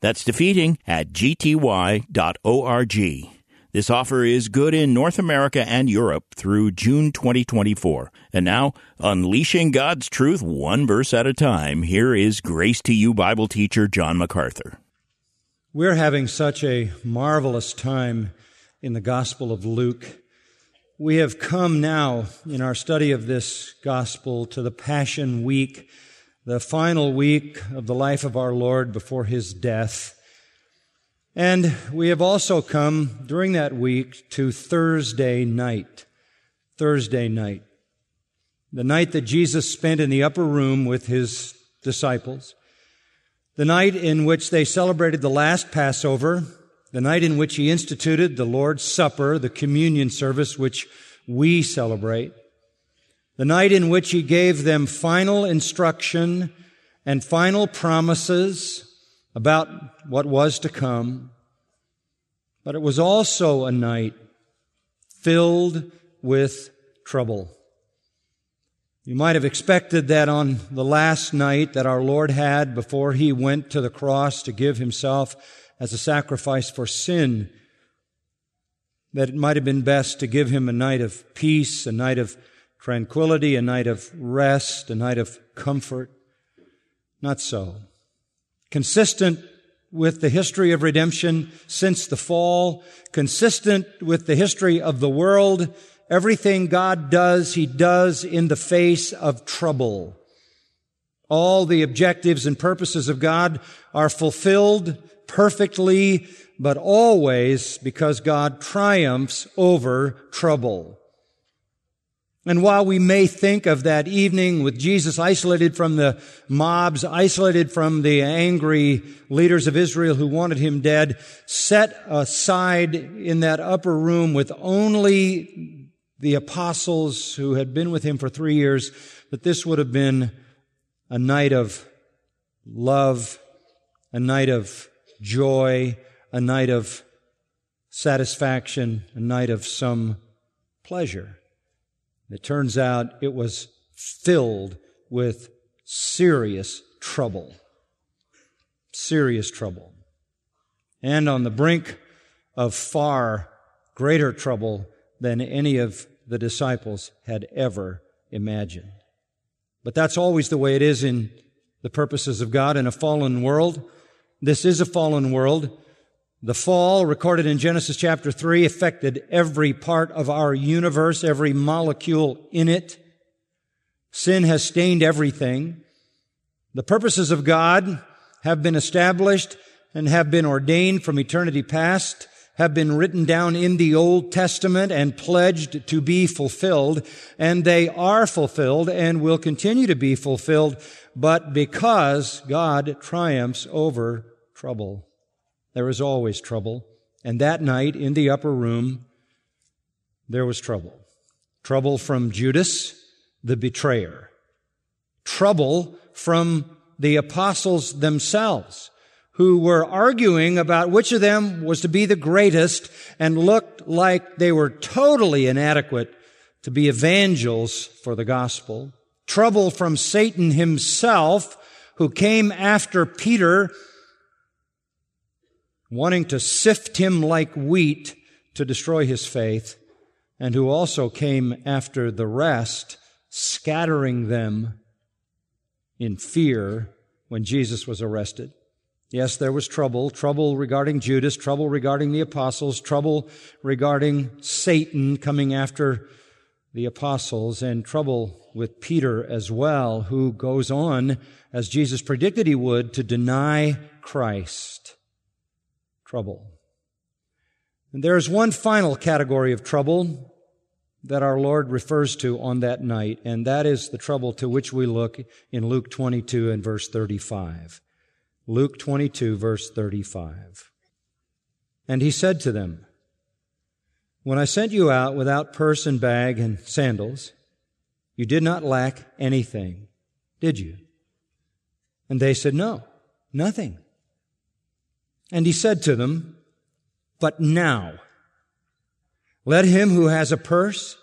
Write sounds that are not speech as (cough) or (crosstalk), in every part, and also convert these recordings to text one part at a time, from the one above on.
That's defeating at gty.org. This offer is good in North America and Europe through June 2024. And now, unleashing God's truth one verse at a time, here is Grace to You Bible teacher John MacArthur. We're having such a marvelous time in the Gospel of Luke. We have come now in our study of this Gospel to the Passion Week the final week of the life of our Lord before his death. And we have also come during that week to Thursday night. Thursday night. The night that Jesus spent in the upper room with his disciples. The night in which they celebrated the last Passover. The night in which he instituted the Lord's Supper, the communion service which we celebrate the night in which he gave them final instruction and final promises about what was to come. But it was also a night filled with trouble. You might have expected that on the last night that our Lord had before he went to the cross to give himself as a sacrifice for sin, that it might have been best to give him a night of peace, a night of tranquility, a night of rest, a night of comfort. Not so. Consistent with the history of redemption since the fall, consistent with the history of the world, everything God does, He does in the face of trouble. All the objectives and purposes of God are fulfilled perfectly, but always because God triumphs over trouble. And while we may think of that evening with Jesus isolated from the mobs, isolated from the angry leaders of Israel who wanted him dead, set aside in that upper room with only the apostles who had been with him for three years, that this would have been a night of love, a night of joy, a night of satisfaction, a night of some pleasure. It turns out it was filled with serious trouble. Serious trouble. And on the brink of far greater trouble than any of the disciples had ever imagined. But that's always the way it is in the purposes of God in a fallen world. This is a fallen world. The fall recorded in Genesis chapter 3 affected every part of our universe, every molecule in it. Sin has stained everything. The purposes of God have been established and have been ordained from eternity past, have been written down in the Old Testament and pledged to be fulfilled, and they are fulfilled and will continue to be fulfilled, but because God triumphs over trouble. There is always trouble. And that night in the upper room, there was trouble. Trouble from Judas, the betrayer. Trouble from the apostles themselves, who were arguing about which of them was to be the greatest and looked like they were totally inadequate to be evangels for the gospel. Trouble from Satan himself, who came after Peter wanting to sift him like wheat to destroy his faith, and who also came after the rest, scattering them in fear when Jesus was arrested. Yes, there was trouble, trouble regarding Judas, trouble regarding the apostles, trouble regarding Satan coming after the apostles, and trouble with Peter as well, who goes on, as Jesus predicted he would, to deny Christ trouble. And there is one final category of trouble that our Lord refers to on that night, and that is the trouble to which we look in Luke 22 and verse 35. Luke 22, verse 35. And he said to them, When I sent you out without purse and bag and sandals, you did not lack anything, did you? And they said, No, nothing. And he said to them, But now, let him who has a purse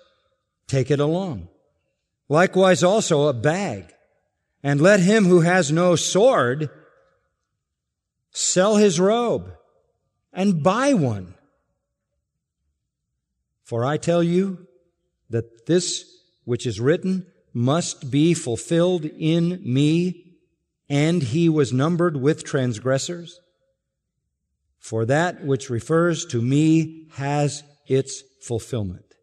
take it along. Likewise also a bag. And let him who has no sword sell his robe and buy one. For I tell you that this which is written must be fulfilled in me, and he was numbered with transgressors. For that which refers to me has its fulfillment.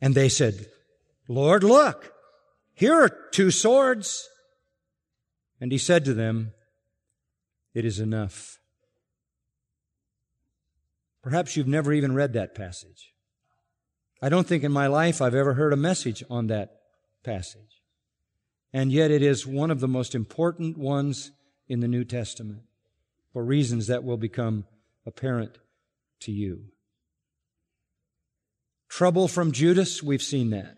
And they said, Lord, look, here are two swords. And he said to them, It is enough. Perhaps you've never even read that passage. I don't think in my life I've ever heard a message on that passage. And yet it is one of the most important ones in the New Testament for reasons that will become apparent to you. Trouble from Judas, we've seen that.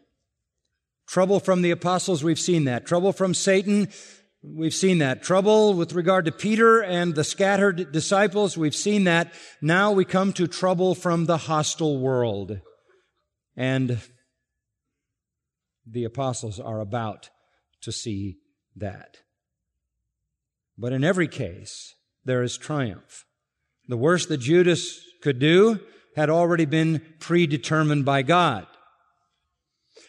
Trouble from the apostles, we've seen that. Trouble from Satan, We've seen that. Trouble with regard to Peter and the scattered disciples. We've seen that. Now we come to trouble from the hostile world. And the apostles are about to see that. But in every case, there is triumph. The worst that Judas could do had already been predetermined by God.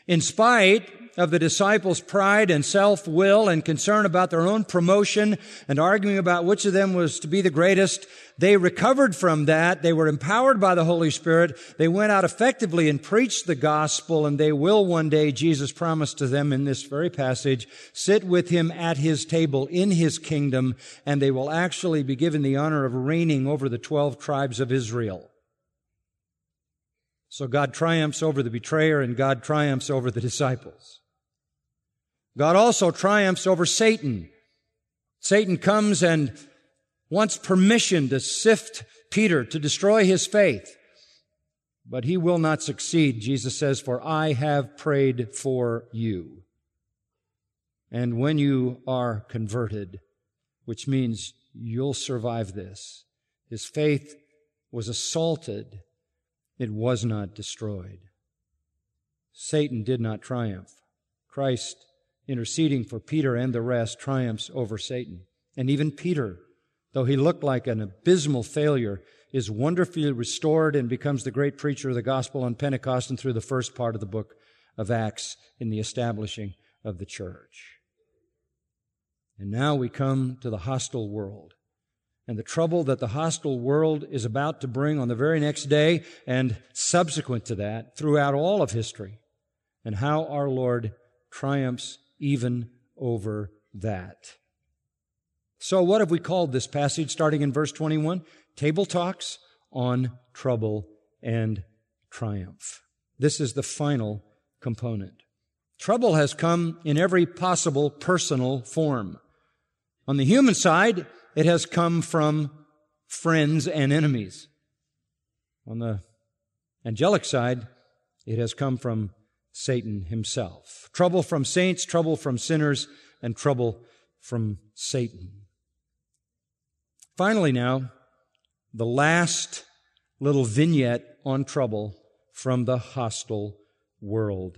In spite of the disciples' pride and self-will and concern about their own promotion and arguing about which of them was to be the greatest, they recovered from that. They were empowered by the Holy Spirit. They went out effectively and preached the gospel and they will one day, Jesus promised to them in this very passage, sit with him at his table in his kingdom and they will actually be given the honor of reigning over the 12 tribes of Israel. So God triumphs over the betrayer and God triumphs over the disciples. God also triumphs over Satan. Satan comes and wants permission to sift Peter, to destroy his faith. But he will not succeed, Jesus says, for I have prayed for you. And when you are converted, which means you'll survive this, his faith was assaulted, it was not destroyed. Satan did not triumph. Christ interceding for Peter and the rest, triumphs over Satan. And even Peter, though he looked like an abysmal failure, is wonderfully restored and becomes the great preacher of the gospel on Pentecost and through the first part of the book of Acts in the establishing of the church. And now we come to the hostile world and the trouble that the hostile world is about to bring on the very next day and subsequent to that throughout all of history and how our Lord triumphs even over that. So, what have we called this passage starting in verse 21? Table Talks on Trouble and Triumph. This is the final component. Trouble has come in every possible personal form. On the human side, it has come from friends and enemies. On the angelic side, it has come from Satan himself. Trouble from saints, trouble from sinners, and trouble from Satan. Finally, now, the last little vignette on trouble from the hostile world.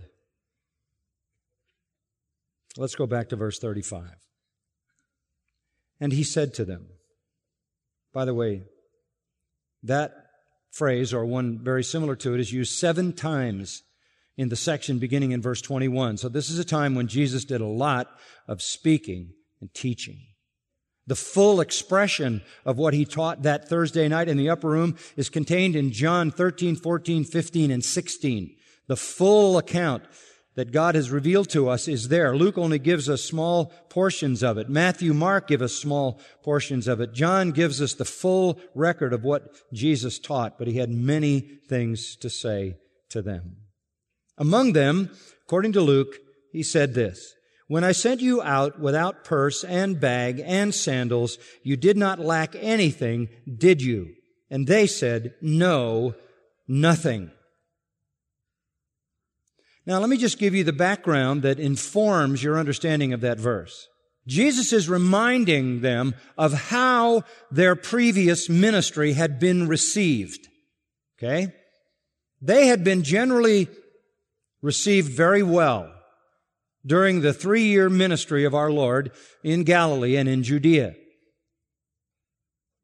Let's go back to verse 35. And he said to them, by the way, that phrase, or one very similar to it, is used seven times in the section beginning in verse 21. So this is a time when Jesus did a lot of speaking and teaching. The full expression of what he taught that Thursday night in the upper room is contained in John 13, 14, 15, and 16. The full account that God has revealed to us is there. Luke only gives us small portions of it. Matthew, Mark give us small portions of it. John gives us the full record of what Jesus taught, but he had many things to say to them. Among them, according to Luke, he said this, When I sent you out without purse and bag and sandals, you did not lack anything, did you? And they said, No, nothing. Now, let me just give you the background that informs your understanding of that verse. Jesus is reminding them of how their previous ministry had been received. Okay? They had been generally received very well during the three year ministry of our Lord in Galilee and in Judea.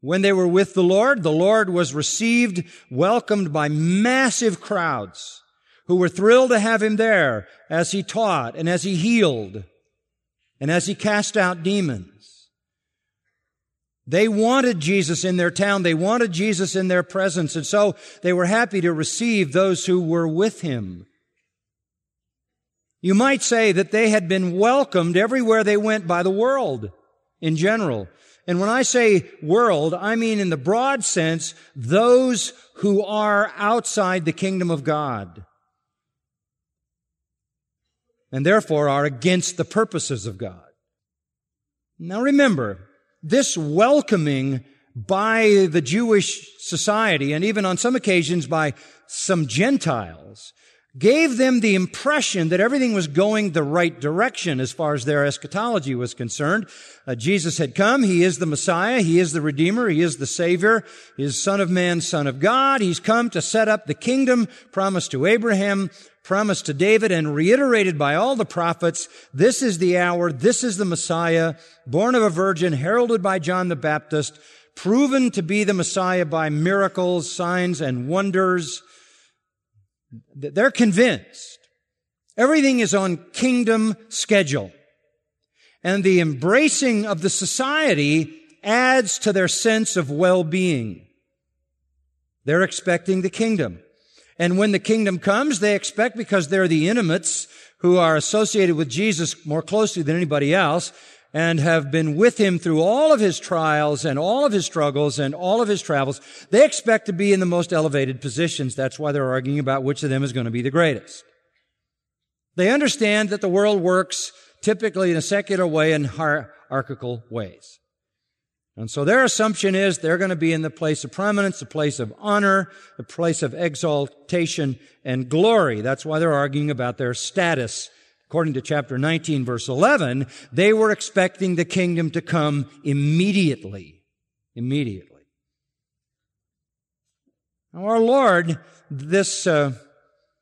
When they were with the Lord, the Lord was received, welcomed by massive crowds who were thrilled to have him there as he taught and as he healed and as he cast out demons. They wanted Jesus in their town. They wanted Jesus in their presence. And so they were happy to receive those who were with him. You might say that they had been welcomed everywhere they went by the world in general. And when I say world, I mean in the broad sense, those who are outside the kingdom of God. And therefore are against the purposes of God. Now remember, this welcoming by the Jewish society and even on some occasions by some Gentiles gave them the impression that everything was going the right direction as far as their eschatology was concerned. Uh, Jesus had come. He is the Messiah. He is the Redeemer. He is the Savior. He is Son of Man, Son of God. He's come to set up the kingdom promised to Abraham, promised to David, and reiterated by all the prophets. This is the hour. This is the Messiah, born of a virgin, heralded by John the Baptist, proven to be the Messiah by miracles, signs, and wonders. They're convinced. Everything is on kingdom schedule. And the embracing of the society adds to their sense of well-being. They're expecting the kingdom. And when the kingdom comes, they expect because they're the intimates who are associated with Jesus more closely than anybody else, and have been with him through all of his trials and all of his struggles and all of his travels, they expect to be in the most elevated positions. That's why they're arguing about which of them is going to be the greatest. They understand that the world works typically in a secular way and hierarchical ways. And so their assumption is they're going to be in the place of prominence, the place of honor, the place of exaltation and glory. That's why they're arguing about their status According to chapter 19 verse 11, they were expecting the kingdom to come immediately. Immediately. Now our Lord, this, uh,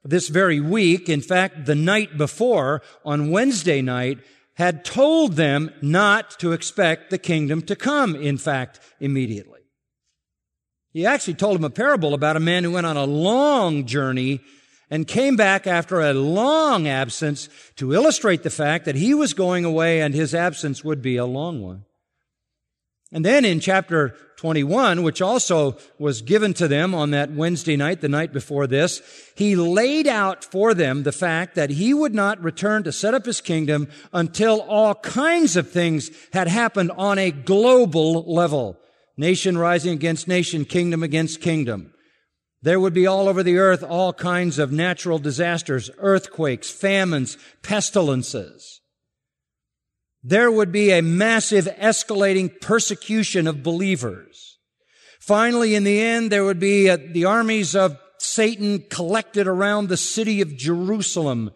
this very week, in fact, the night before, on Wednesday night, had told them not to expect the kingdom to come, in fact, immediately. He actually told them a parable about a man who went on a long journey and came back after a long absence to illustrate the fact that he was going away and his absence would be a long one. And then in chapter 21, which also was given to them on that Wednesday night, the night before this, he laid out for them the fact that he would not return to set up his kingdom until all kinds of things had happened on a global level. Nation rising against nation, kingdom against kingdom. There would be all over the earth all kinds of natural disasters, earthquakes, famines, pestilences. There would be a massive escalating persecution of believers. Finally, in the end, there would be uh, the armies of Satan collected around the city of Jerusalem.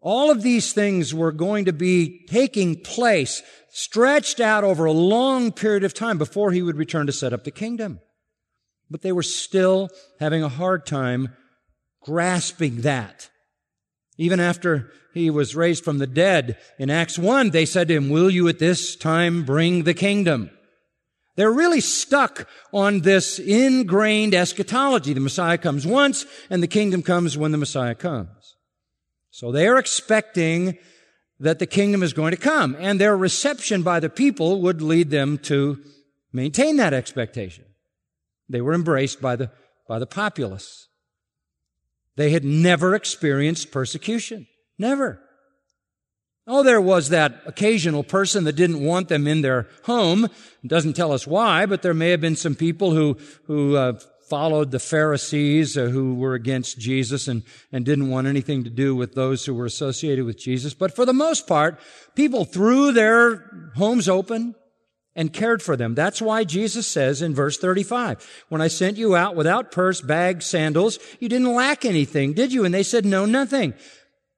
All of these things were going to be taking place, stretched out over a long period of time before he would return to set up the kingdom. But they were still having a hard time grasping that. Even after he was raised from the dead in Acts 1, they said to him, will you at this time bring the kingdom? They're really stuck on this ingrained eschatology. The Messiah comes once and the kingdom comes when the Messiah comes. So they are expecting that the kingdom is going to come and their reception by the people would lead them to maintain that expectation. They were embraced by the, by the populace. They had never experienced persecution. Never. Oh, there was that occasional person that didn't want them in their home. It doesn't tell us why, but there may have been some people who, who uh, followed the Pharisees uh, who were against Jesus and, and didn't want anything to do with those who were associated with Jesus. But for the most part, people threw their homes open and cared for them. That's why Jesus says in verse 35, when I sent you out without purse, bag, sandals, you didn't lack anything, did you? And they said, no, nothing.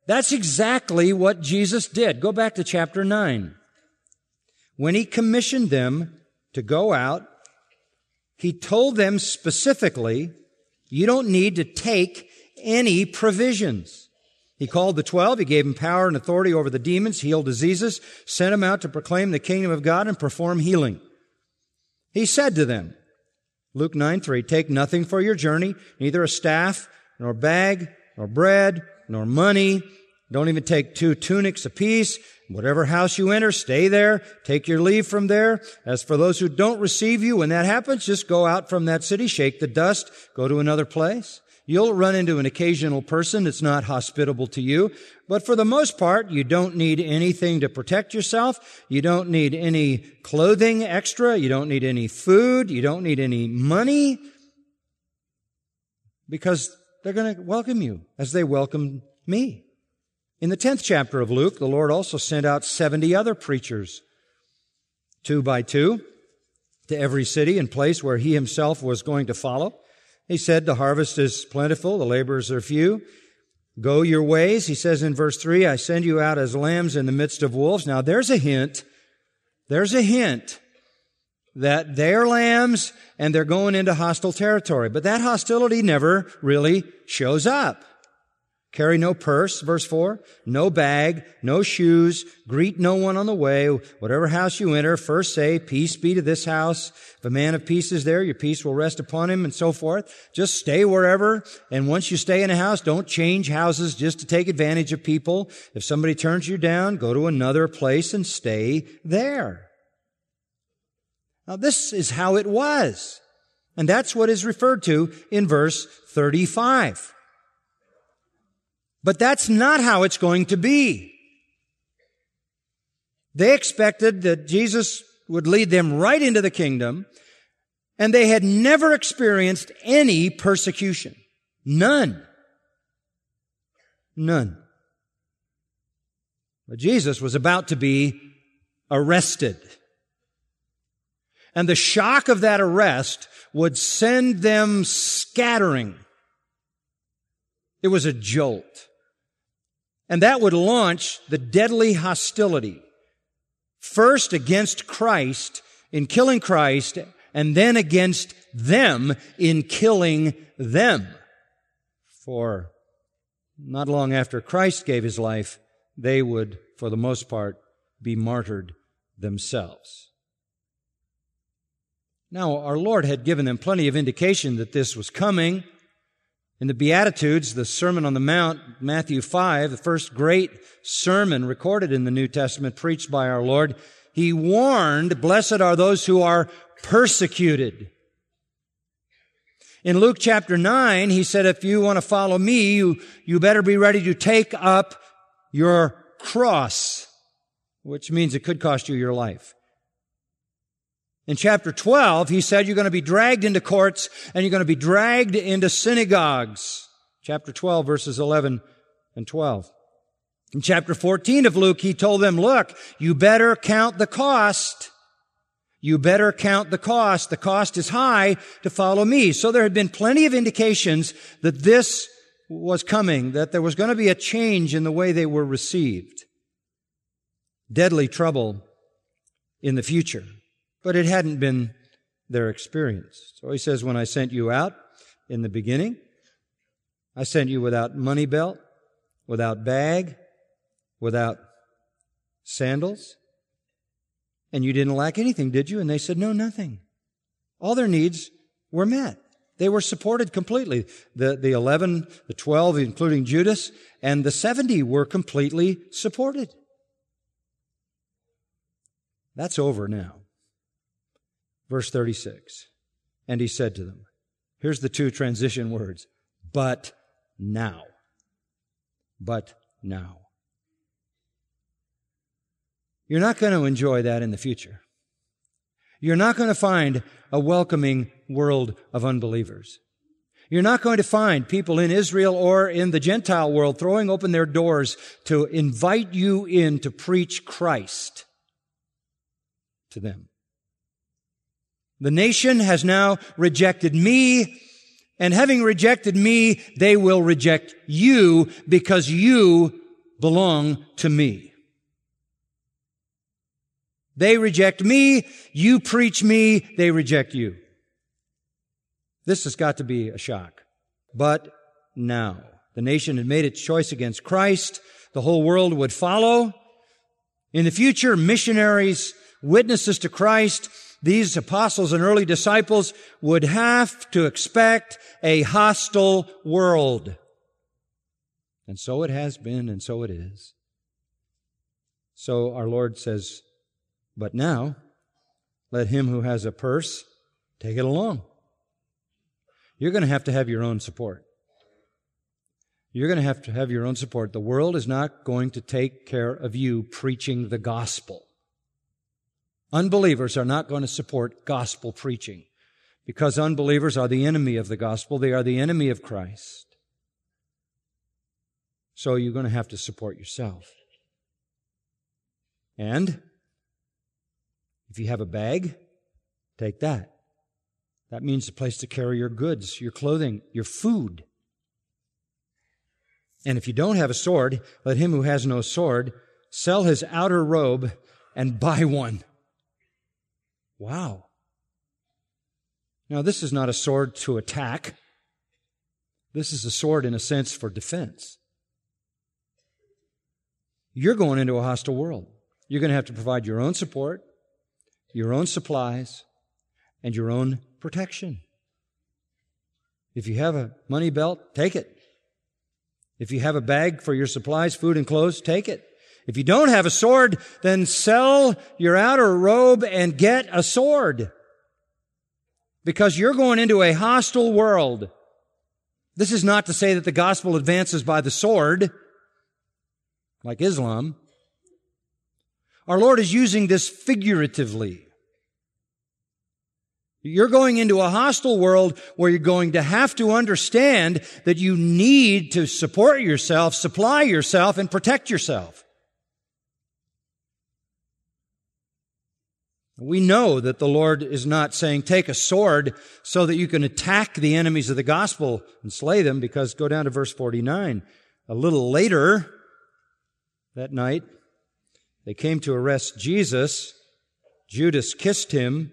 That's exactly what Jesus did. Go back to chapter 9. When he commissioned them to go out, he told them specifically, you don't need to take any provisions. He called the twelve, he gave them power and authority over the demons, healed diseases, sent them out to proclaim the kingdom of God and perform healing. He said to them, Luke 9 3, take nothing for your journey, neither a staff, nor bag, nor bread, nor money. Don't even take two tunics apiece. Whatever house you enter, stay there. Take your leave from there. As for those who don't receive you, when that happens, just go out from that city, shake the dust, go to another place. You'll run into an occasional person that's not hospitable to you, but for the most part, you don't need anything to protect yourself. You don't need any clothing extra. You don't need any food. You don't need any money because they're going to welcome you as they welcome me. In the 10th chapter of Luke, the Lord also sent out 70 other preachers, two by two, to every city and place where he himself was going to follow. He said, the harvest is plentiful, the laborers are few. Go your ways. He says in verse three, I send you out as lambs in the midst of wolves. Now there's a hint. There's a hint that they're lambs and they're going into hostile territory. But that hostility never really shows up. Carry no purse, verse 4, no bag, no shoes, greet no one on the way. Whatever house you enter, first say, peace be to this house. If a man of peace is there, your peace will rest upon him and so forth. Just stay wherever. And once you stay in a house, don't change houses just to take advantage of people. If somebody turns you down, go to another place and stay there. Now this is how it was. And that's what is referred to in verse 35. But that's not how it's going to be. They expected that Jesus would lead them right into the kingdom, and they had never experienced any persecution. None. None. But Jesus was about to be arrested. And the shock of that arrest would send them scattering. It was a jolt. And that would launch the deadly hostility. First against Christ in killing Christ and then against them in killing them. For not long after Christ gave his life, they would, for the most part, be martyred themselves. Now, our Lord had given them plenty of indication that this was coming. In the Beatitudes, the Sermon on the Mount, Matthew 5, the first great sermon recorded in the New Testament preached by our Lord, he warned, blessed are those who are persecuted. In Luke chapter 9, he said, if you want to follow me, you, you better be ready to take up your cross, which means it could cost you your life. In chapter 12, he said you're going to be dragged into courts and you're going to be dragged into synagogues. Chapter 12, verses 11 and 12. In chapter 14 of Luke, he told them, look, you better count the cost. You better count the cost. The cost is high to follow me. So there had been plenty of indications that this was coming, that there was going to be a change in the way they were received. Deadly trouble in the future. But it hadn't been their experience. So he says, when I sent you out in the beginning, I sent you without money belt, without bag, without sandals, and you didn't lack anything, did you? And they said, no, nothing. All their needs were met. They were supported completely. The, the 11, the 12, including Judas, and the 70 were completely supported. That's over now. Verse 36. And he said to them, here's the two transition words, but now. But now. You're not going to enjoy that in the future. You're not going to find a welcoming world of unbelievers. You're not going to find people in Israel or in the Gentile world throwing open their doors to invite you in to preach Christ to them. The nation has now rejected me, and having rejected me, they will reject you because you belong to me. They reject me, you preach me, they reject you. This has got to be a shock. But now, the nation had made its choice against Christ. The whole world would follow. In the future, missionaries, witnesses to Christ, these apostles and early disciples would have to expect a hostile world. And so it has been, and so it is. So our Lord says, But now, let him who has a purse take it along. You're going to have to have your own support. You're going to have to have your own support. The world is not going to take care of you preaching the gospel. Unbelievers are not going to support gospel preaching because unbelievers are the enemy of the gospel. They are the enemy of Christ. So you're going to have to support yourself. And if you have a bag, take that. That means a place to carry your goods, your clothing, your food. And if you don't have a sword, let him who has no sword sell his outer robe and buy one. Wow. Now, this is not a sword to attack. This is a sword, in a sense, for defense. You're going into a hostile world. You're going to have to provide your own support, your own supplies, and your own protection. If you have a money belt, take it. If you have a bag for your supplies, food, and clothes, take it. If you don't have a sword, then sell your outer robe and get a sword. Because you're going into a hostile world. This is not to say that the gospel advances by the sword, like Islam. Our Lord is using this figuratively. You're going into a hostile world where you're going to have to understand that you need to support yourself, supply yourself, and protect yourself. We know that the Lord is not saying take a sword so that you can attack the enemies of the gospel and slay them because go down to verse 49. A little later that night, they came to arrest Jesus. Judas kissed him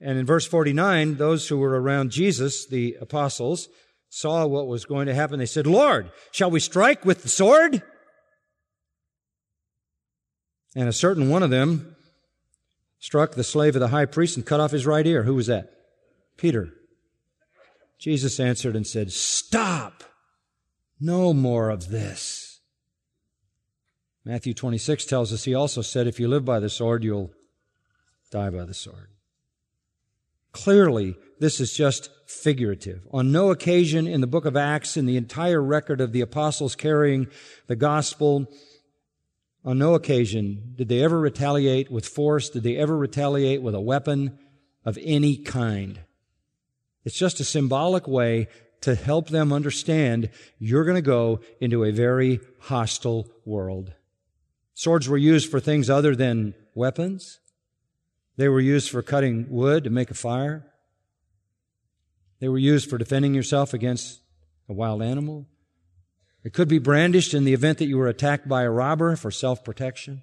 and in verse 49, those who were around Jesus, the apostles, saw what was going to happen. They said, Lord, shall we strike with the sword? And a certain one of them struck the slave of the high priest and cut off his right ear. Who was that? Peter. Jesus answered and said, Stop! No more of this. Matthew 26 tells us he also said, If you live by the sword, you'll die by the sword. Clearly, this is just figurative. On no occasion in the book of Acts, in the entire record of the apostles carrying the gospel, on no occasion did they ever retaliate with force, did they ever retaliate with a weapon of any kind. It's just a symbolic way to help them understand you're going to go into a very hostile world. Swords were used for things other than weapons. They were used for cutting wood to make a fire. They were used for defending yourself against a wild animal. It could be brandished in the event that you were attacked by a robber for self protection.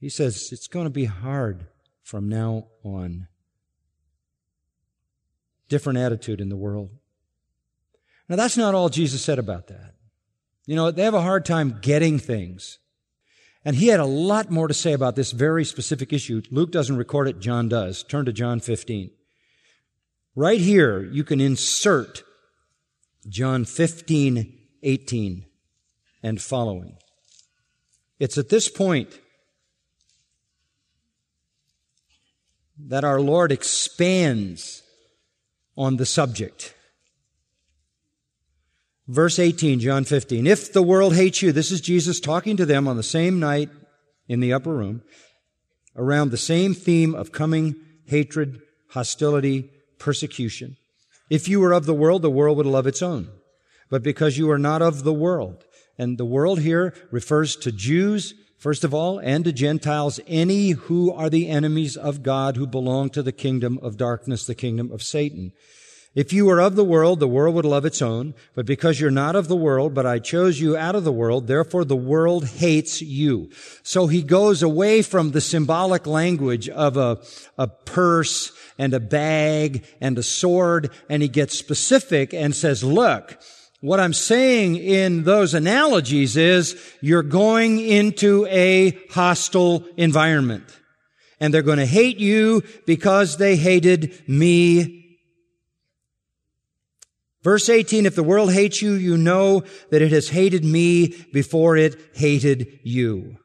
He says it's going to be hard from now on. Different attitude in the world. Now, that's not all Jesus said about that. You know, they have a hard time getting things. And he had a lot more to say about this very specific issue. Luke doesn't record it, John does. Turn to John 15. Right here, you can insert John 15, 18 and following. It's at this point that our Lord expands on the subject. Verse 18, John 15. If the world hates you, this is Jesus talking to them on the same night in the upper room around the same theme of coming hatred, hostility, persecution. If you were of the world, the world would love its own. But because you are not of the world, and the world here refers to Jews, first of all, and to Gentiles, any who are the enemies of God who belong to the kingdom of darkness, the kingdom of Satan. If you were of the world, the world would love its own. But because you're not of the world, but I chose you out of the world, therefore the world hates you. So he goes away from the symbolic language of a, a purse and a bag and a sword, and he gets specific and says, look, what I'm saying in those analogies is you're going into a hostile environment. And they're going to hate you because they hated me Verse 18, if the world hates you, you know that it has hated me before it hated you.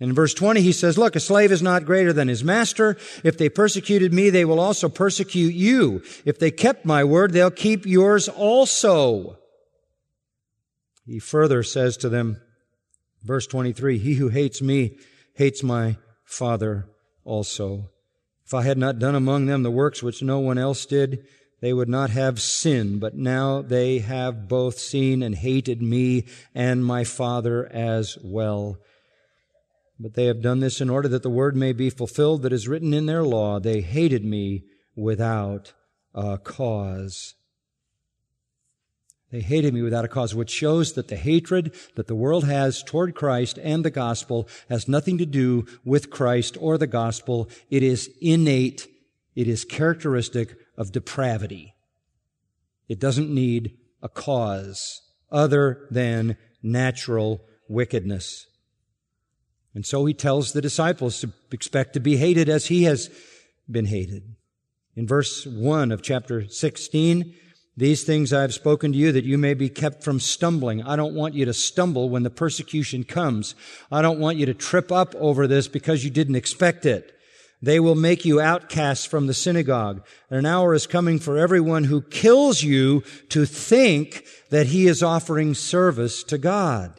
In verse 20, he says, look, a slave is not greater than his master. If they persecuted me, they will also persecute you. If they kept my word, they'll keep yours also. He further says to them, verse 23, he who hates me hates my father also. If I had not done among them the works which no one else did, they would not have sin, but now they have both seen and hated me and my Father as well. But they have done this in order that the word may be fulfilled that is written in their law. They hated me without a cause. They hated me without a cause, which shows that the hatred that the world has toward Christ and the gospel has nothing to do with Christ or the gospel. It is innate. It is characteristic of depravity. It doesn't need a cause other than natural wickedness. And so he tells the disciples to expect to be hated as he has been hated. In verse 1 of chapter 16, these things I have spoken to you that you may be kept from stumbling. I don't want you to stumble when the persecution comes. I don't want you to trip up over this because you didn't expect it. They will make you outcasts from the synagogue. And an hour is coming for everyone who kills you to think that he is offering service to God.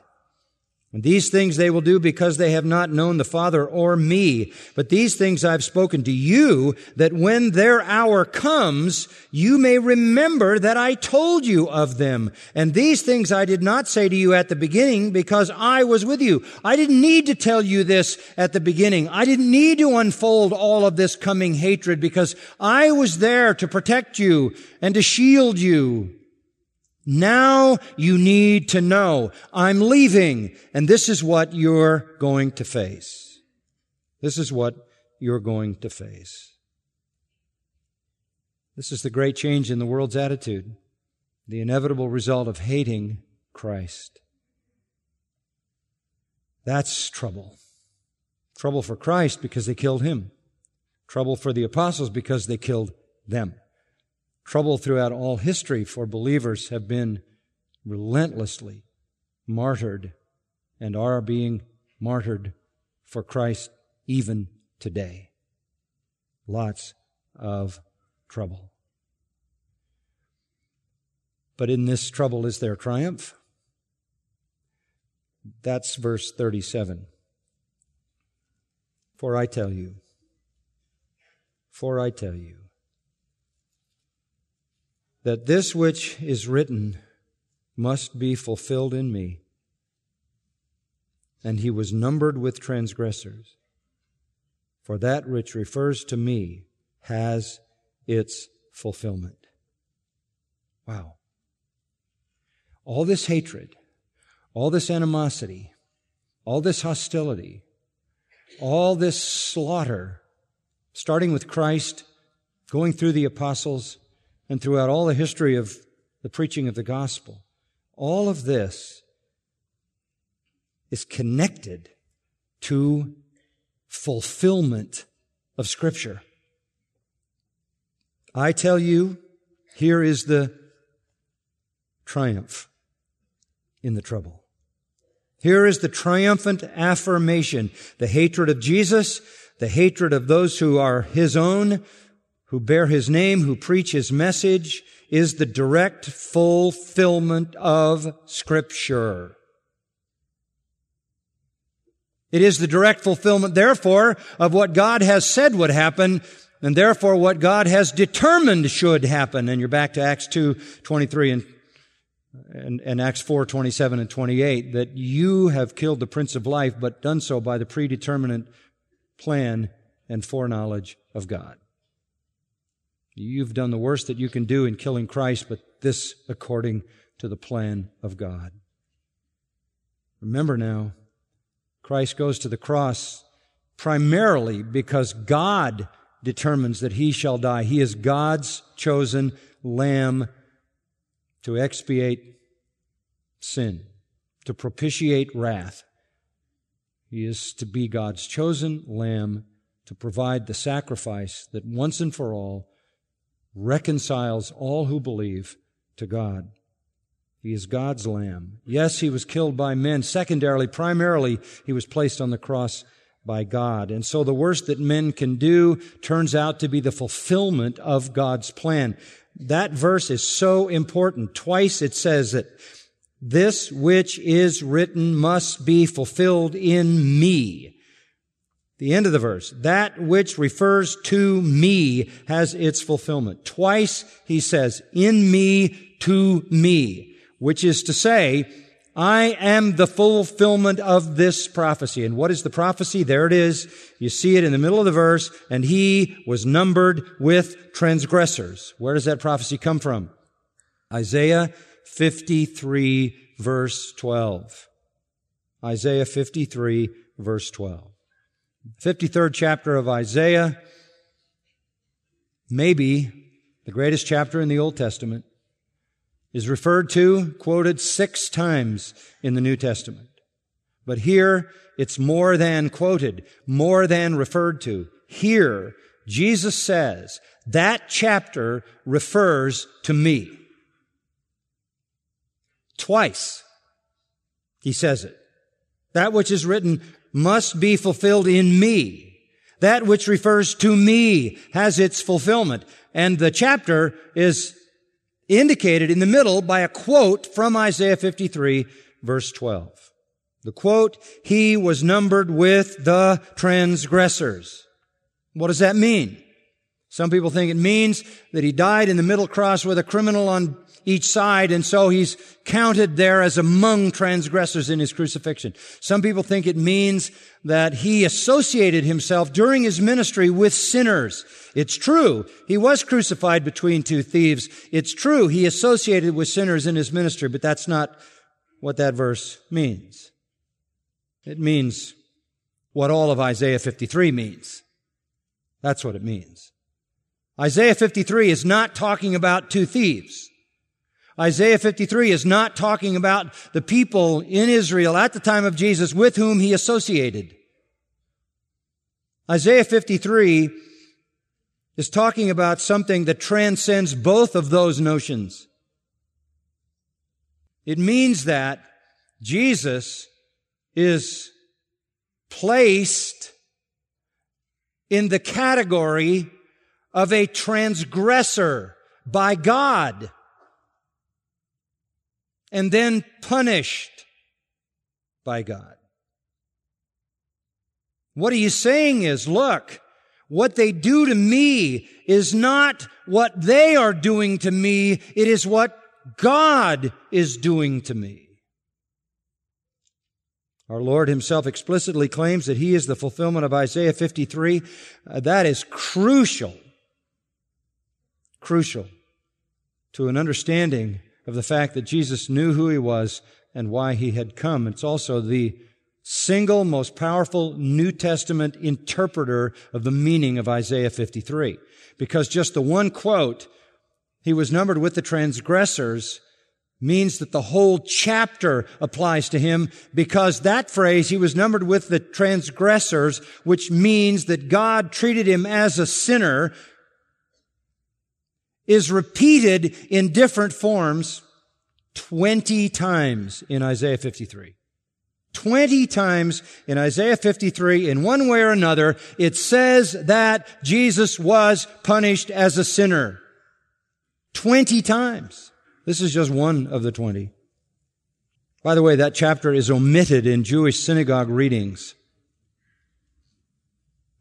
And these things they will do because they have not known the Father or me. But these things I've spoken to you, that when their hour comes, you may remember that I told you of them. And these things I did not say to you at the beginning because I was with you. I didn't need to tell you this at the beginning. I didn't need to unfold all of this coming hatred because I was there to protect you and to shield you. Now you need to know I'm leaving and this is what you're going to face. This is what you're going to face. This is the great change in the world's attitude, the inevitable result of hating Christ. That's trouble. Trouble for Christ because they killed him. Trouble for the apostles because they killed them. Trouble throughout all history for believers have been relentlessly martyred and are being martyred for Christ even today. Lots of trouble. But in this trouble is there triumph? That's verse 37. For I tell you, for I tell you, that this which is written must be fulfilled in me. And he was numbered with transgressors. For that which refers to me has its fulfillment. Wow. All this hatred, all this animosity, all this hostility, all this slaughter, starting with Christ, going through the apostles, and throughout all the history of the preaching of the gospel, all of this is connected to fulfillment of Scripture. I tell you, here is the triumph in the trouble. Here is the triumphant affirmation. The hatred of Jesus, the hatred of those who are His own, who bear his name, who preach his message, is the direct fulfillment of scripture. It is the direct fulfillment, therefore, of what God has said would happen, and therefore what God has determined should happen. And you're back to Acts 2, 23 and and, and Acts 4, 27 and 28, that you have killed the Prince of Life, but done so by the predeterminate plan and foreknowledge of God. You've done the worst that you can do in killing Christ, but this according to the plan of God. Remember now, Christ goes to the cross primarily because God determines that he shall die. He is God's chosen lamb to expiate sin, to propitiate wrath. He is to be God's chosen lamb to provide the sacrifice that once and for all reconciles all who believe to God. He is God's lamb. Yes, he was killed by men. Secondarily, primarily, he was placed on the cross by God. And so the worst that men can do turns out to be the fulfillment of God's plan. That verse is so important. Twice it says that this which is written must be fulfilled in me. The end of the verse. That which refers to me has its fulfillment. Twice he says, in me, to me, which is to say, I am the fulfillment of this prophecy. And what is the prophecy? There it is. You see it in the middle of the verse. And he was numbered with transgressors. Where does that prophecy come from? Isaiah 53 verse 12. Isaiah 53 verse 12. 53rd chapter of Isaiah, maybe the greatest chapter in the Old Testament is referred to, quoted six times in the New Testament. But here, it's more than quoted, more than referred to. Here, Jesus says, that chapter refers to me. Twice, he says it. That which is written must be fulfilled in me. That which refers to me has its fulfillment. And the chapter is indicated in the middle by a quote from Isaiah 53 verse 12. The quote, he was numbered with the transgressors. What does that mean? Some people think it means that he died in the middle cross with a criminal on each side, and so he's counted there as among transgressors in his crucifixion. Some people think it means that he associated himself during his ministry with sinners. It's true. He was crucified between two thieves. It's true. He associated with sinners in his ministry, but that's not what that verse means. It means what all of Isaiah 53 means. That's what it means. Isaiah 53 is not talking about two thieves. Isaiah 53 is not talking about the people in Israel at the time of Jesus with whom he associated. Isaiah 53 is talking about something that transcends both of those notions. It means that Jesus is placed in the category of a transgressor by God and then punished by God. What he's saying is, look, what they do to me is not what they are doing to me. It is what God is doing to me. Our Lord himself explicitly claims that he is the fulfillment of Isaiah 53. Uh, that is crucial, crucial to an understanding of the fact that Jesus knew who he was and why he had come. It's also the single most powerful New Testament interpreter of the meaning of Isaiah 53. Because just the one quote, he was numbered with the transgressors, means that the whole chapter applies to him because that phrase, he was numbered with the transgressors, which means that God treated him as a sinner is repeated in different forms 20 times in Isaiah 53. 20 times in Isaiah 53, in one way or another, it says that Jesus was punished as a sinner. 20 times. This is just one of the 20. By the way, that chapter is omitted in Jewish synagogue readings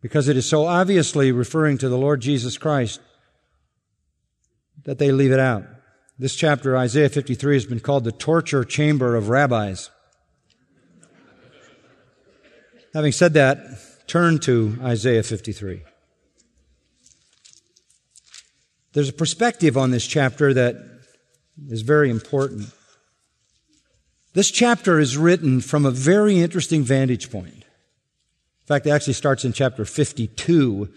because it is so obviously referring to the Lord Jesus Christ that they leave it out. This chapter, Isaiah 53, has been called the torture chamber of rabbis. Having said that, turn to Isaiah 53. There's a perspective on this chapter that is very important. This chapter is written from a very interesting vantage point. In fact, it actually starts in chapter 52,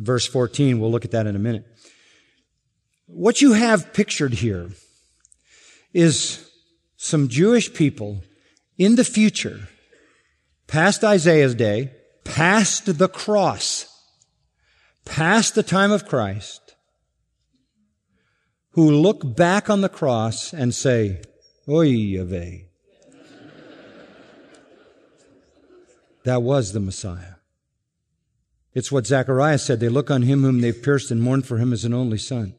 verse 14. We'll look at that in a minute. What you have pictured here is some Jewish people in the future, past Isaiah's day, past the cross, past the time of Christ, who look back on the cross and say, Oy Yahweh. That was the Messiah. It's what Zechariah said. They look on him whom they've pierced and mourn for him as an only son.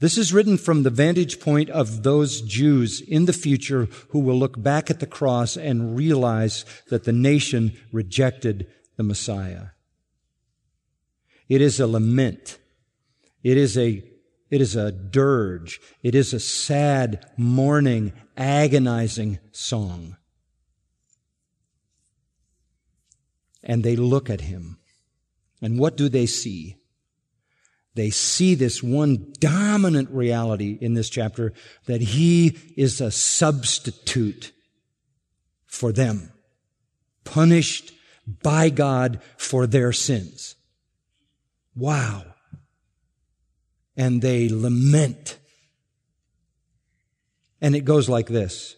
This is written from the vantage point of those Jews in the future who will look back at the cross and realize that the nation rejected the Messiah. It is a lament. It is a, it is a dirge. It is a sad, mourning, agonizing song. And they look at him. And what do they see? They see this one dominant reality in this chapter that he is a substitute for them, punished by God for their sins. Wow. And they lament. And it goes like this.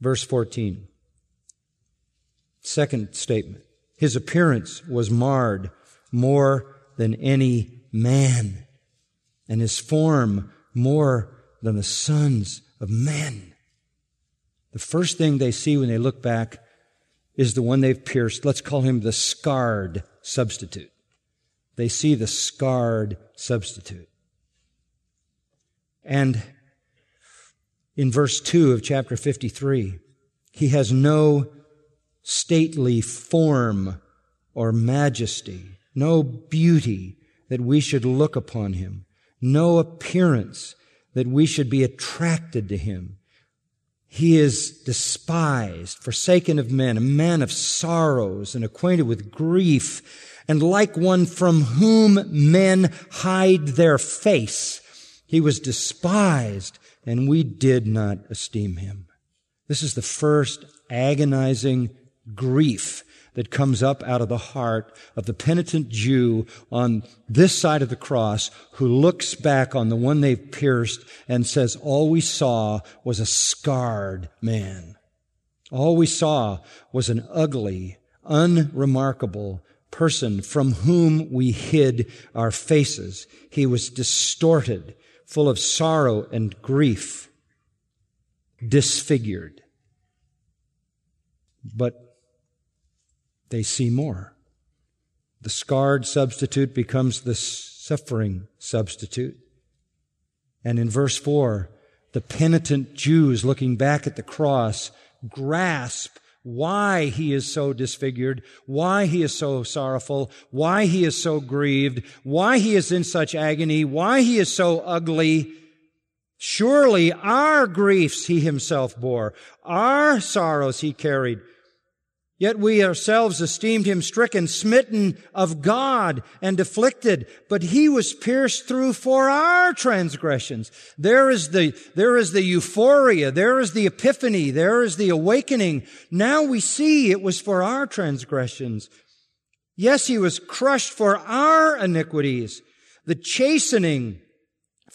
Verse 14. Second statement. His appearance was marred more than any man, and his form more than the sons of men. The first thing they see when they look back is the one they've pierced. Let's call him the scarred substitute. They see the scarred substitute. And in verse 2 of chapter 53, he has no stately form or majesty, no beauty, that we should look upon him, no appearance that we should be attracted to him. He is despised, forsaken of men, a man of sorrows and acquainted with grief, and like one from whom men hide their face. He was despised, and we did not esteem him. This is the first agonizing grief that comes up out of the heart of the penitent Jew on this side of the cross who looks back on the one they've pierced and says, all we saw was a scarred man. All we saw was an ugly, unremarkable person from whom we hid our faces. He was distorted, full of sorrow and grief, disfigured. But they see more. The scarred substitute becomes the suffering substitute. And in verse 4, the penitent Jews looking back at the cross grasp why he is so disfigured, why he is so sorrowful, why he is so grieved, why he is in such agony, why he is so ugly. Surely our griefs he himself bore, our sorrows he carried. Yet we ourselves esteemed him stricken, smitten of God, and afflicted. But he was pierced through for our transgressions. There is the, there is the euphoria. There is the epiphany. There is the awakening. Now we see it was for our transgressions. Yes, he was crushed for our iniquities. The chastening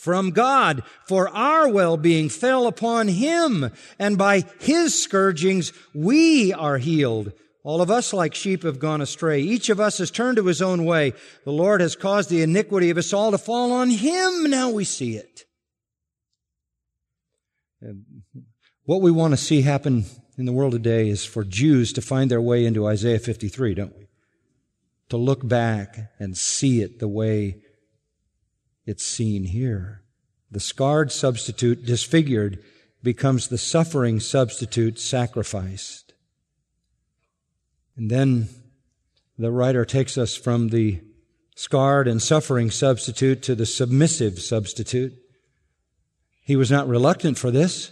from God for our well-being fell upon him, and by his scourgings we are healed. All of us like sheep have gone astray. Each of us has turned to his own way. The Lord has caused the iniquity of us all to fall on him. Now we see it. What we want to see happen in the world today is for Jews to find their way into Isaiah 53, don't we? To look back and see it the way it's seen here. The scarred substitute, disfigured, becomes the suffering substitute sacrificed. And then the writer takes us from the scarred and suffering substitute to the submissive substitute. He was not reluctant for this.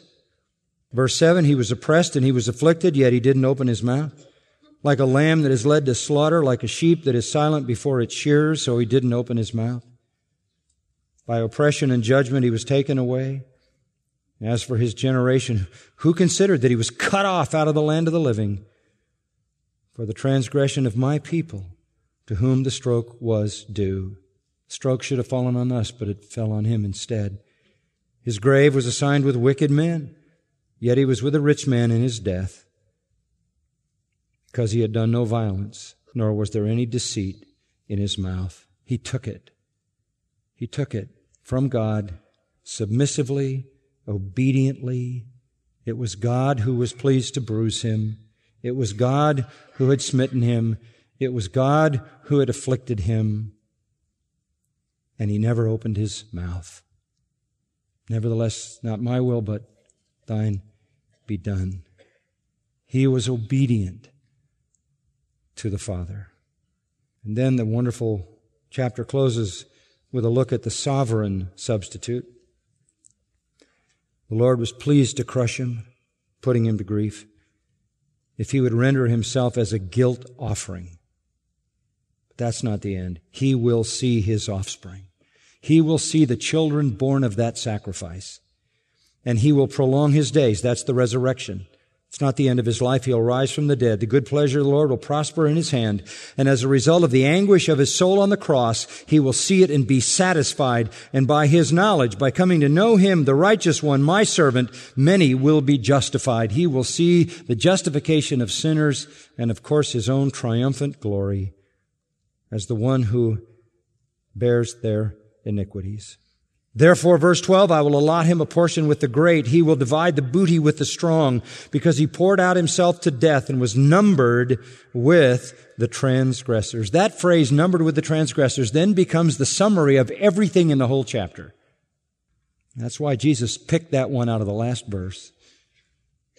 Verse 7 He was oppressed and he was afflicted, yet he didn't open his mouth. Like a lamb that is led to slaughter, like a sheep that is silent before its shearers, so he didn't open his mouth. By oppression and judgment he was taken away. As for his generation, (laughs) who considered that he was cut off out of the land of the living for the transgression of my people, to whom the stroke was due? Stroke should have fallen on us, but it fell on him instead. His grave was assigned with wicked men, yet he was with a rich man in his death, because he had done no violence, nor was there any deceit in his mouth. He took it. He took it from God submissively, obediently. It was God who was pleased to bruise him. It was God who had smitten him. It was God who had afflicted him. And he never opened his mouth. Nevertheless, not my will, but thine be done. He was obedient to the Father. And then the wonderful chapter closes with a look at the sovereign substitute. The Lord was pleased to crush him, putting him to grief, if he would render himself as a guilt offering. But that's not the end. He will see his offspring. He will see the children born of that sacrifice. And he will prolong his days. That's the resurrection. It's not the end of his life. He'll rise from the dead. The good pleasure of the Lord will prosper in his hand. And as a result of the anguish of his soul on the cross, he will see it and be satisfied. And by his knowledge, by coming to know him, the righteous one, my servant, many will be justified. He will see the justification of sinners and of course his own triumphant glory as the one who bears their iniquities. Therefore, verse 12, I will allot him a portion with the great. He will divide the booty with the strong because he poured out himself to death and was numbered with the transgressors. That phrase, numbered with the transgressors, then becomes the summary of everything in the whole chapter. That's why Jesus picked that one out of the last verse.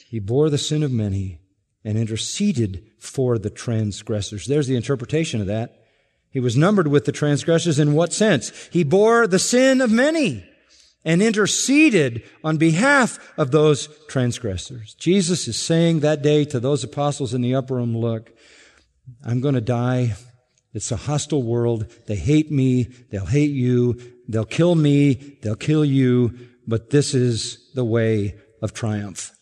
He bore the sin of many and interceded for the transgressors. There's the interpretation of that. He was numbered with the transgressors in what sense? He bore the sin of many and interceded on behalf of those transgressors. Jesus is saying that day to those apostles in the upper room, look, I'm going to die. It's a hostile world. They hate me. They'll hate you. They'll kill me. They'll kill you. But this is the way of triumph.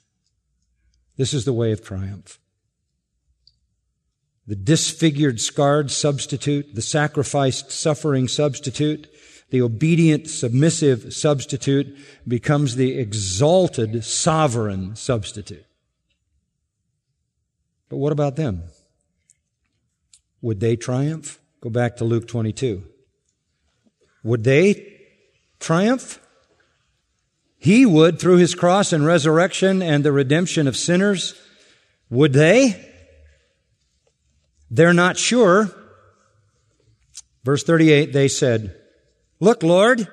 This is the way of triumph the disfigured, scarred substitute, the sacrificed, suffering substitute, the obedient, submissive substitute becomes the exalted, sovereign substitute. But what about them? Would they triumph? Go back to Luke 22. Would they triumph? He would through his cross and resurrection and the redemption of sinners. Would they? They're not sure. Verse 38, they said, Look, Lord,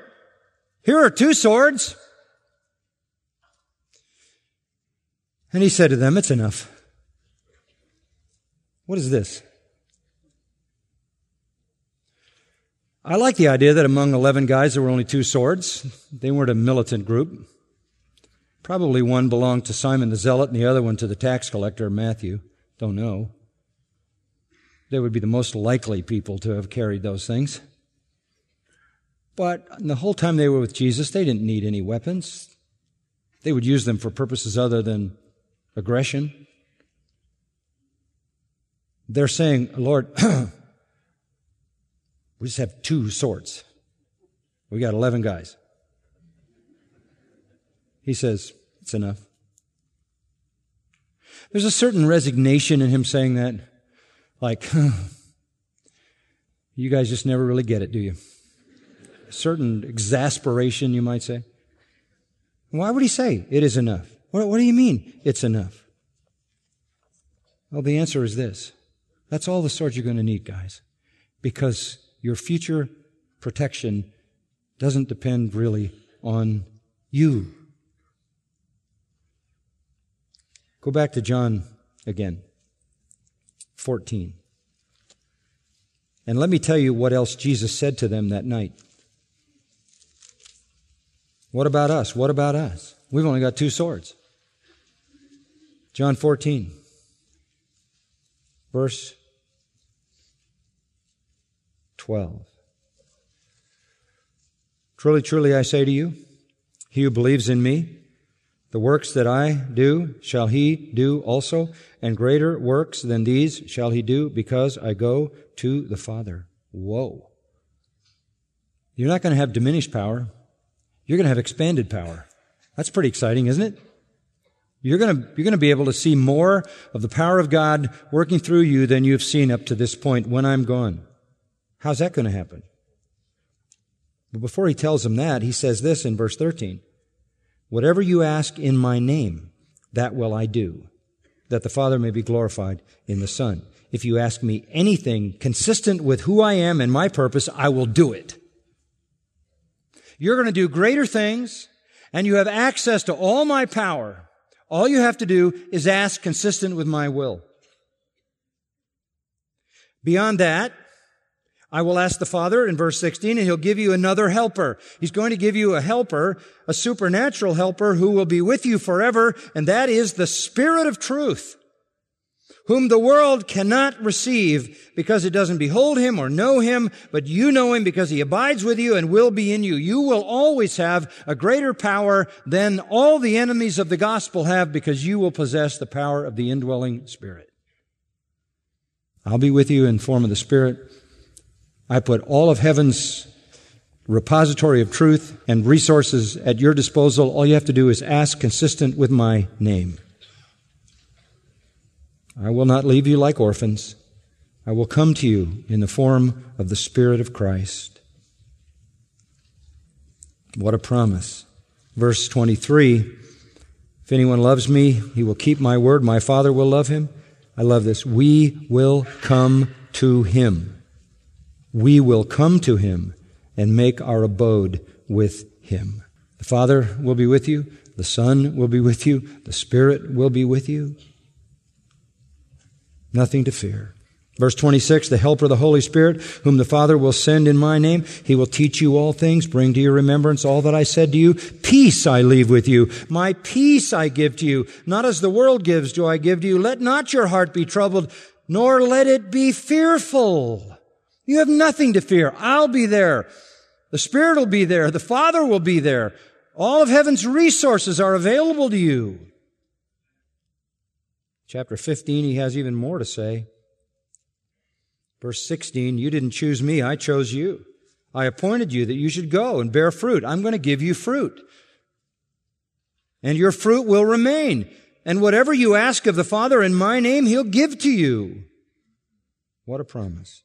here are two swords. And he said to them, It's enough. What is this? I like the idea that among 11 guys there were only two swords. They weren't a militant group. Probably one belonged to Simon the Zealot and the other one to the tax collector, Matthew. Don't know. They would be the most likely people to have carried those things. But the whole time they were with Jesus, they didn't need any weapons. They would use them for purposes other than aggression. They're saying, Lord, (clears throat) we just have two swords. We got 11 guys. He says, it's enough. There's a certain resignation in him saying that. Like, (sighs) you guys just never really get it, do you? A certain exasperation, you might say. Why would he say it is enough? What, what do you mean it's enough? Well, the answer is this. That's all the swords you're going to need, guys. Because your future protection doesn't depend really on you. Go back to John again. 14. And let me tell you what else Jesus said to them that night. What about us? What about us? We've only got two swords. John 14, verse 12. Truly, truly, I say to you, he who believes in me, the works that I do shall he do also, and greater works than these shall he do because I go to the Father. Whoa. You're not going to have diminished power. You're going to have expanded power. That's pretty exciting, isn't it? You're going to, you're going to be able to see more of the power of God working through you than you've seen up to this point when I'm gone. How's that going to happen? But before he tells them that, he says this in verse 13. Whatever you ask in my name, that will I do, that the Father may be glorified in the Son. If you ask me anything consistent with who I am and my purpose, I will do it. You're going to do greater things, and you have access to all my power. All you have to do is ask consistent with my will. Beyond that, I will ask the Father in verse 16 and he'll give you another helper. He's going to give you a helper, a supernatural helper who will be with you forever, and that is the Spirit of truth, whom the world cannot receive because it doesn't behold him or know him, but you know him because he abides with you and will be in you. You will always have a greater power than all the enemies of the gospel have because you will possess the power of the indwelling Spirit. I'll be with you in form of the Spirit. I put all of heaven's repository of truth and resources at your disposal. All you have to do is ask consistent with my name. I will not leave you like orphans. I will come to you in the form of the Spirit of Christ. What a promise. Verse 23 If anyone loves me, he will keep my word. My Father will love him. I love this. We will come to him we will come to him and make our abode with him. The Father will be with you, the Son will be with you, the Spirit will be with you. Nothing to fear. Verse 26, the helper, the Holy Spirit, whom the Father will send in my name, he will teach you all things, bring to your remembrance all that I said to you. Peace I leave with you. My peace I give to you. Not as the world gives do I give to you. Let not your heart be troubled, nor let it be fearful. You have nothing to fear. I'll be there. The Spirit will be there. The Father will be there. All of heaven's resources are available to you. Chapter 15, he has even more to say. Verse 16, you didn't choose me, I chose you. I appointed you that you should go and bear fruit. I'm going to give you fruit. And your fruit will remain. And whatever you ask of the Father in my name, he'll give to you. What a promise.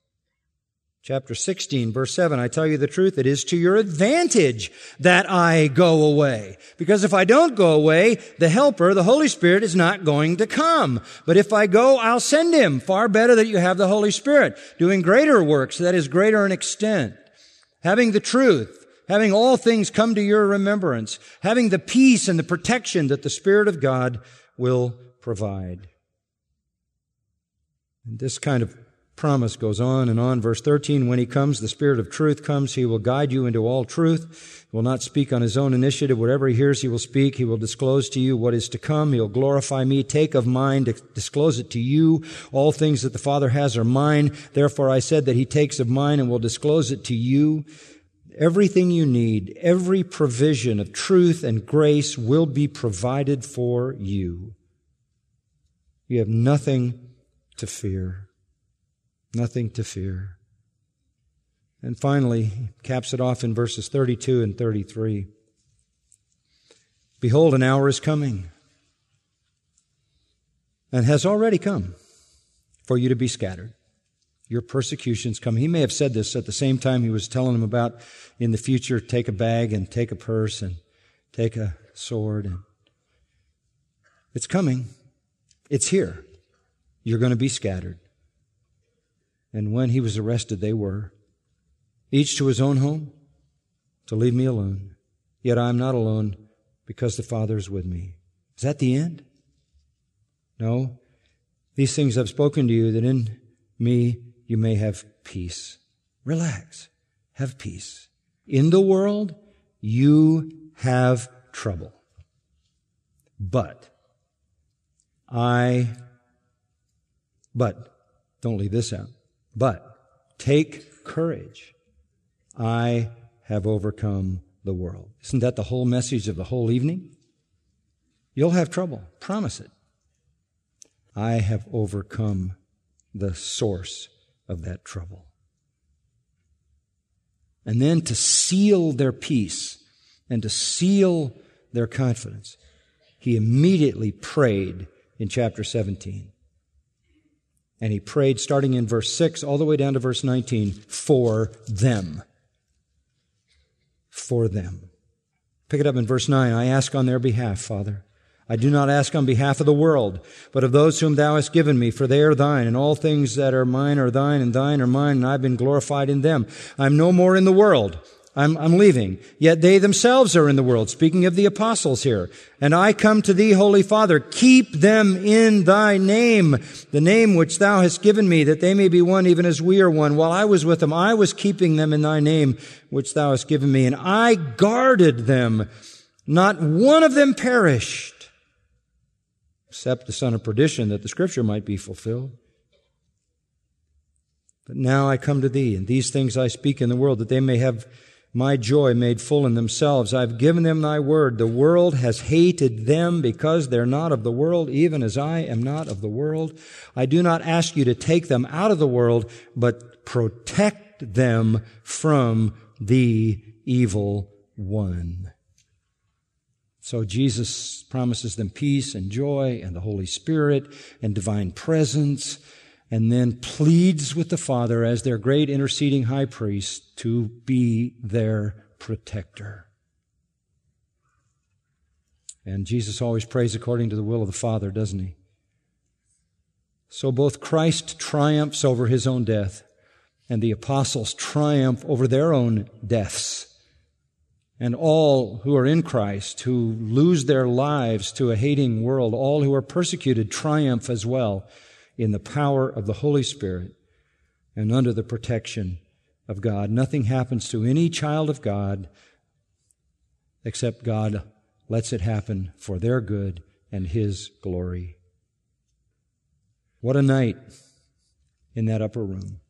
Chapter 16, verse 7, I tell you the truth, it is to your advantage that I go away. Because if I don't go away, the Helper, the Holy Spirit, is not going to come. But if I go, I'll send him. Far better that you have the Holy Spirit, doing greater works, that is greater in extent. Having the truth, having all things come to your remembrance, having the peace and the protection that the Spirit of God will provide. And this kind of promise goes on and on. Verse 13, when he comes, the Spirit of truth comes, he will guide you into all truth. He will not speak on his own initiative. Whatever he hears, he will speak. He will disclose to you what is to come. He'll glorify me, take of mine, to disclose it to you. All things that the Father has are mine. Therefore I said that he takes of mine and will disclose it to you. Everything you need, every provision of truth and grace will be provided for you. You have nothing to fear. Nothing to fear. And finally, he caps it off in verses 32 and 33. Behold, an hour is coming and has already come for you to be scattered. Your persecutions come. He may have said this at the same time he was telling them about in the future, take a bag and take a purse and take a sword. And it's coming. It's here. You're going to be scattered. And when he was arrested, they were. Each to his own home to leave me alone. Yet I am not alone because the Father is with me. Is that the end? No. These things I've spoken to you that in me you may have peace. Relax. Have peace. In the world, you have trouble. But I, but, don't leave this out. But take courage. I have overcome the world. Isn't that the whole message of the whole evening? You'll have trouble. Promise it. I have overcome the source of that trouble. And then to seal their peace and to seal their confidence, he immediately prayed in chapter 17. And he prayed starting in verse 6 all the way down to verse 19 for them. For them. Pick it up in verse 9. I ask on their behalf, Father. I do not ask on behalf of the world, but of those whom thou hast given me, for they are thine, and all things that are mine are thine, and thine are mine, and I've been glorified in them. I'm no more in the world, I'm, I'm leaving. Yet they themselves are in the world, speaking of the apostles here. And I come to thee, Holy Father, keep them in thy name, the name which thou hast given me, that they may be one even as we are one. While I was with them, I was keeping them in thy name which thou hast given me, and I guarded them. Not one of them perished, except the son of perdition, that the scripture might be fulfilled. But now I come to thee, and these things I speak in the world, that they may have my joy made full in themselves. I've given them thy word. The world has hated them because they're not of the world, even as I am not of the world. I do not ask you to take them out of the world, but protect them from the evil one. So Jesus promises them peace and joy and the Holy Spirit and divine presence and then pleads with the Father as their great interceding high priest to be their protector. And Jesus always prays according to the will of the Father, doesn't he? So both Christ triumphs over his own death and the apostles triumph over their own deaths. And all who are in Christ, who lose their lives to a hating world, all who are persecuted triumph as well in the power of the Holy Spirit and under the protection of God. Nothing happens to any child of God except God lets it happen for their good and His glory. What a night in that upper room.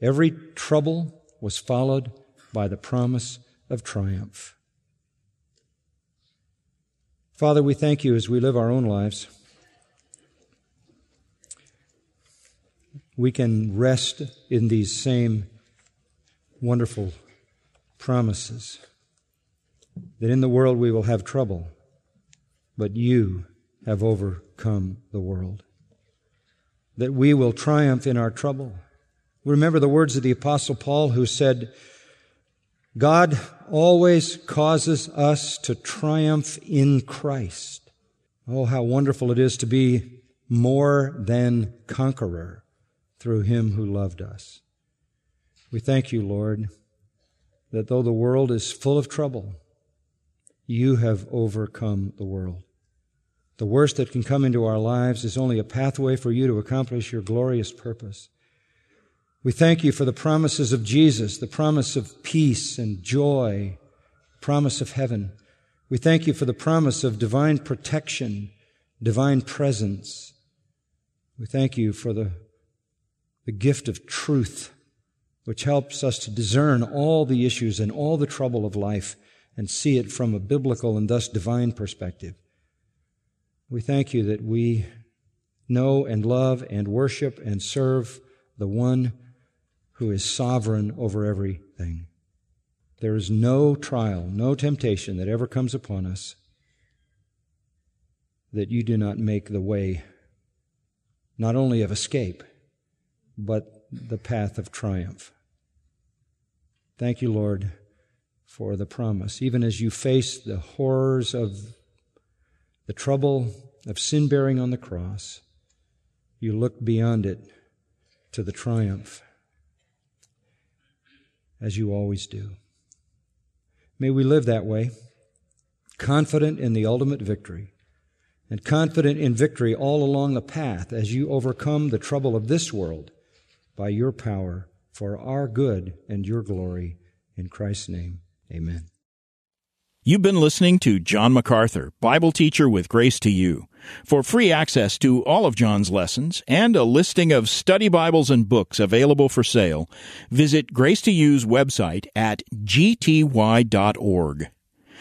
Every trouble was followed by the promise of triumph. Father, we thank you as we live our own lives. We can rest in these same wonderful promises that in the world we will have trouble, but you have overcome the world. That we will triumph in our trouble. Remember the words of the Apostle Paul who said, God always causes us to triumph in Christ. Oh, how wonderful it is to be more than conqueror through him who loved us. We thank you, Lord, that though the world is full of trouble, you have overcome the world. The worst that can come into our lives is only a pathway for you to accomplish your glorious purpose. We thank you for the promises of Jesus, the promise of peace and joy, promise of heaven. We thank you for the promise of divine protection, divine presence. We thank you for the the gift of truth, which helps us to discern all the issues and all the trouble of life and see it from a biblical and thus divine perspective. We thank you that we know and love and worship and serve the one who is sovereign over everything. There is no trial, no temptation that ever comes upon us that you do not make the way not only of escape, but the path of triumph. Thank you, Lord, for the promise. Even as you face the horrors of the trouble of sin bearing on the cross, you look beyond it to the triumph, as you always do. May we live that way, confident in the ultimate victory, and confident in victory all along the path as you overcome the trouble of this world by your power for our good and your glory. In Christ's name, amen. You've been listening to John MacArthur, Bible teacher with Grace to You. For free access to all of John's lessons and a listing of study Bibles and books available for sale, visit Grace to You's website at gty.org.